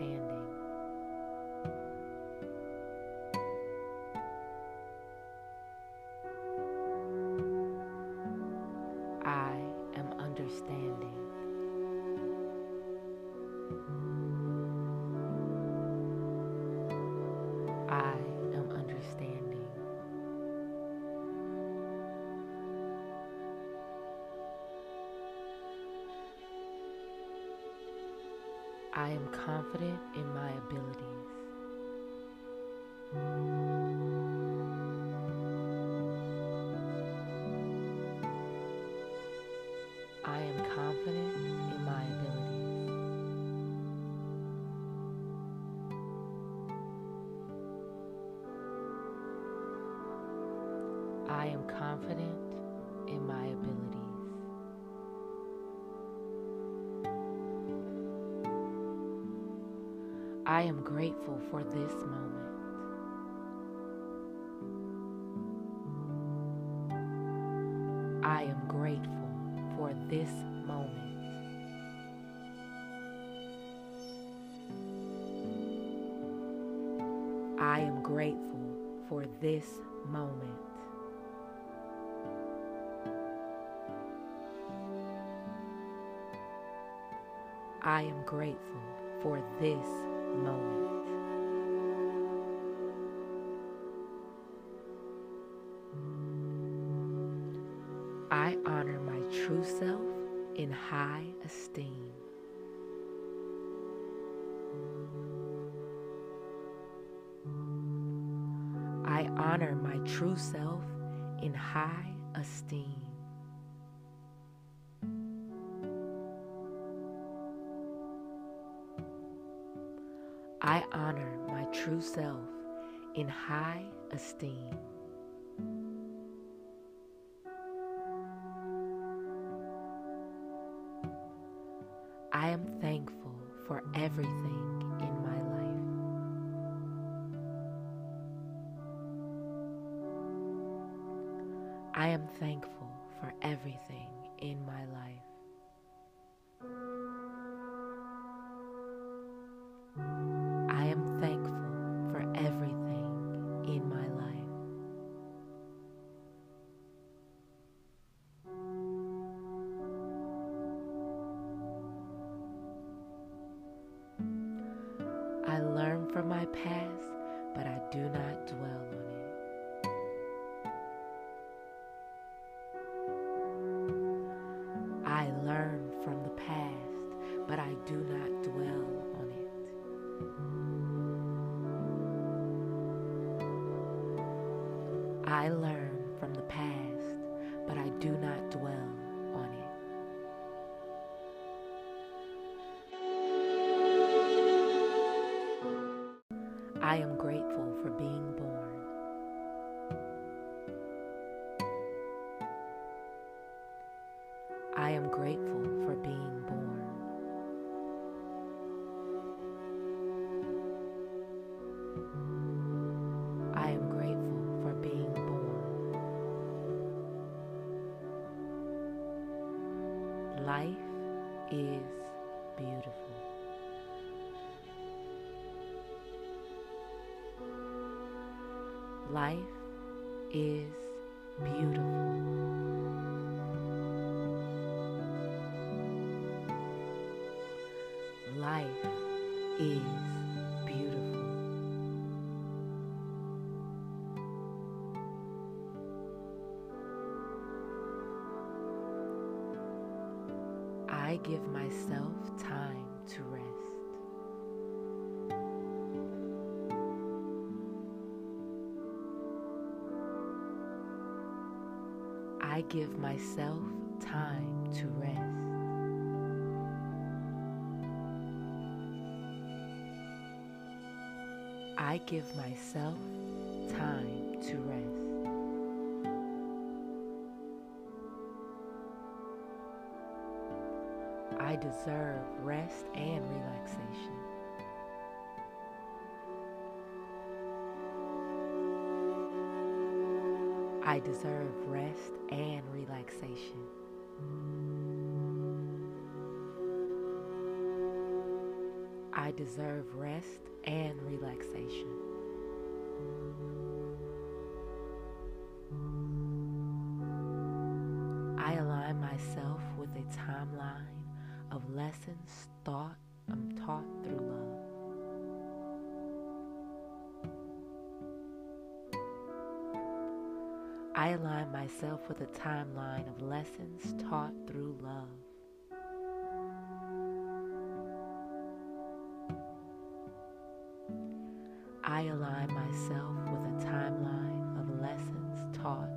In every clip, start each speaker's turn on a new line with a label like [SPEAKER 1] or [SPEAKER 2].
[SPEAKER 1] understanding. I am confident in my abilities. I am confident in my abilities. I am confident I am grateful for this moment. I am grateful for this moment. I am grateful for this moment. I am grateful for this moment. I honor my true self in high esteem. I honor my true self in high esteem. I honor my true self in high esteem. I am thankful for everything in my life. I am thankful for everything in my life. Learn from my past, but I do not dwell on it. I learn from the past, but I do not dwell on it. I learn from the past, but I do not dwell is beautiful. Life is beautiful. Life is give myself time to rest. I give myself time to rest. I give myself time to rest. I deserve rest and relaxation. I deserve rest and relaxation. I deserve rest and relaxation. Lessons taught I'm taught through love. I align myself with a timeline of lessons taught through love. I align myself with a timeline of lessons taught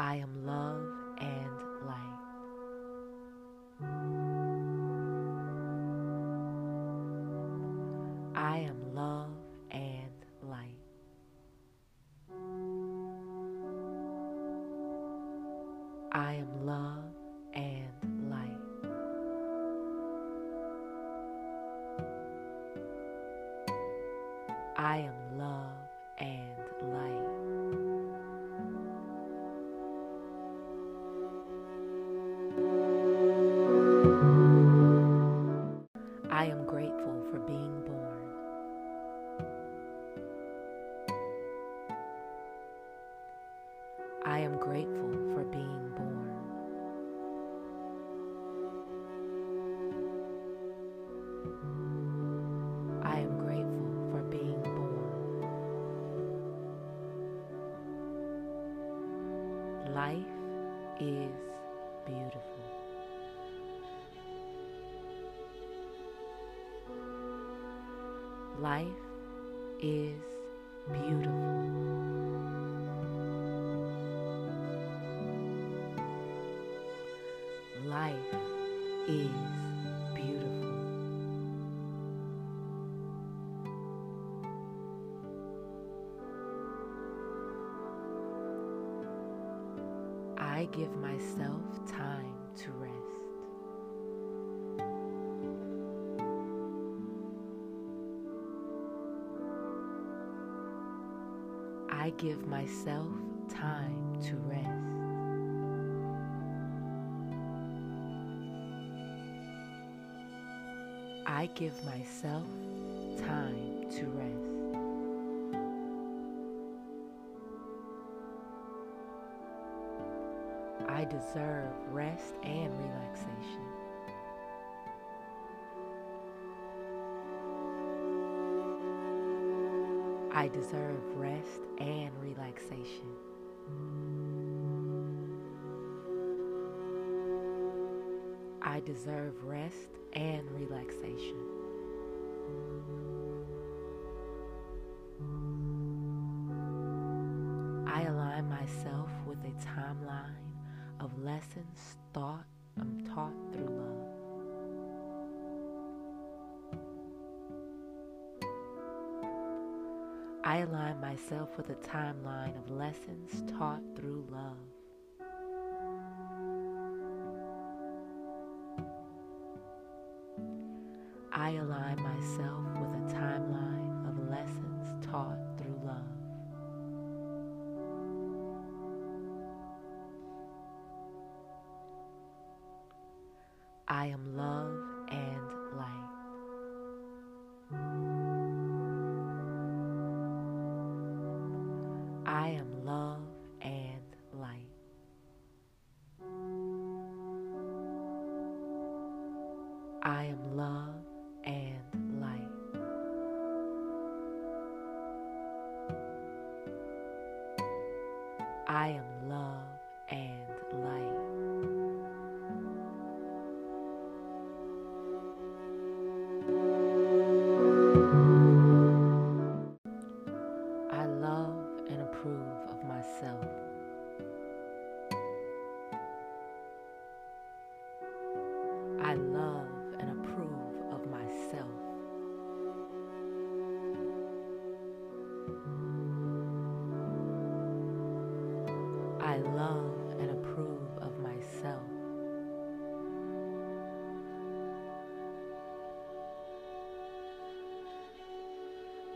[SPEAKER 1] I am love I am grateful for being born. I am grateful for being born. I am grateful for being born. Life is beautiful. Life is beautiful. Life is beautiful. I give myself time to rest. Give myself time to rest. I give myself time to rest. I deserve rest and relaxation. I deserve rest and relaxation. I deserve rest and relaxation. I align myself with a timeline of lessons thought and taught I align myself with a timeline of lessons taught through love. I align myself with a timeline of lessons taught through love. I am love and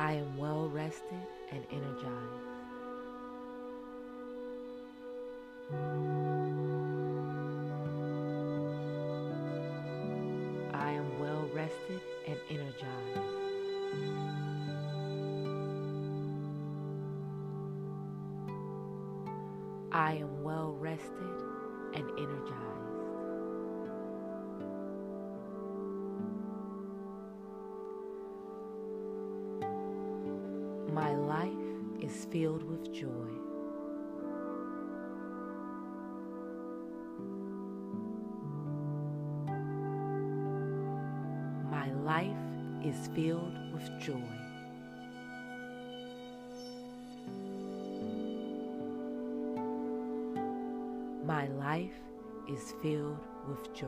[SPEAKER 1] I am well rested and energized. I am well rested and energized. I am well rested and energized. Is filled with joy. My life is filled with joy. My life is filled with joy.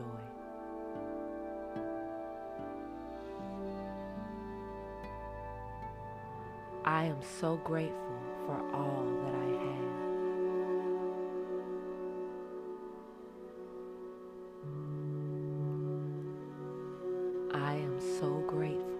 [SPEAKER 1] I am so grateful for all that I have. I am so grateful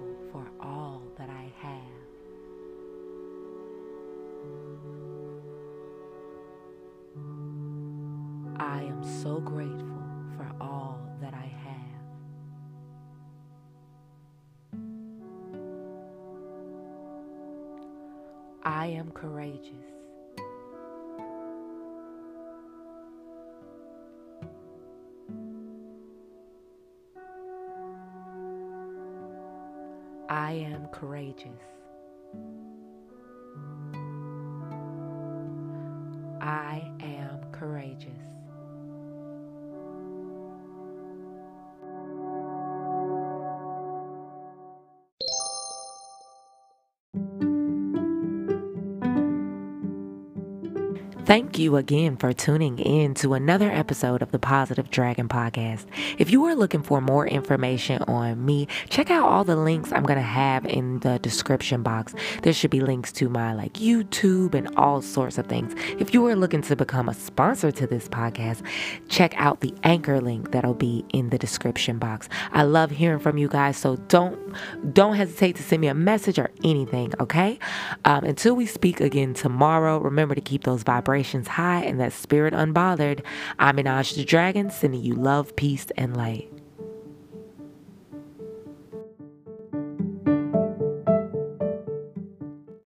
[SPEAKER 1] courageous. I am courageous. Thank you again for tuning in to another episode of the Positive Dragon Podcast. If you are looking for more information on me, check out all the links I'm going to have in the description box. There should be links to my like YouTube and all sorts of things. If you are looking to become a sponsor to this podcast, check out the anchor link that'll be in the description box. I love hearing from you guys, so don't don't hesitate to send me a message or anything, okay? Um, until we speak again tomorrow, remember to keep those vibrations vibrations high and that spirit unbothered. I'm Minaj the Dragon, sending you love, peace, and light.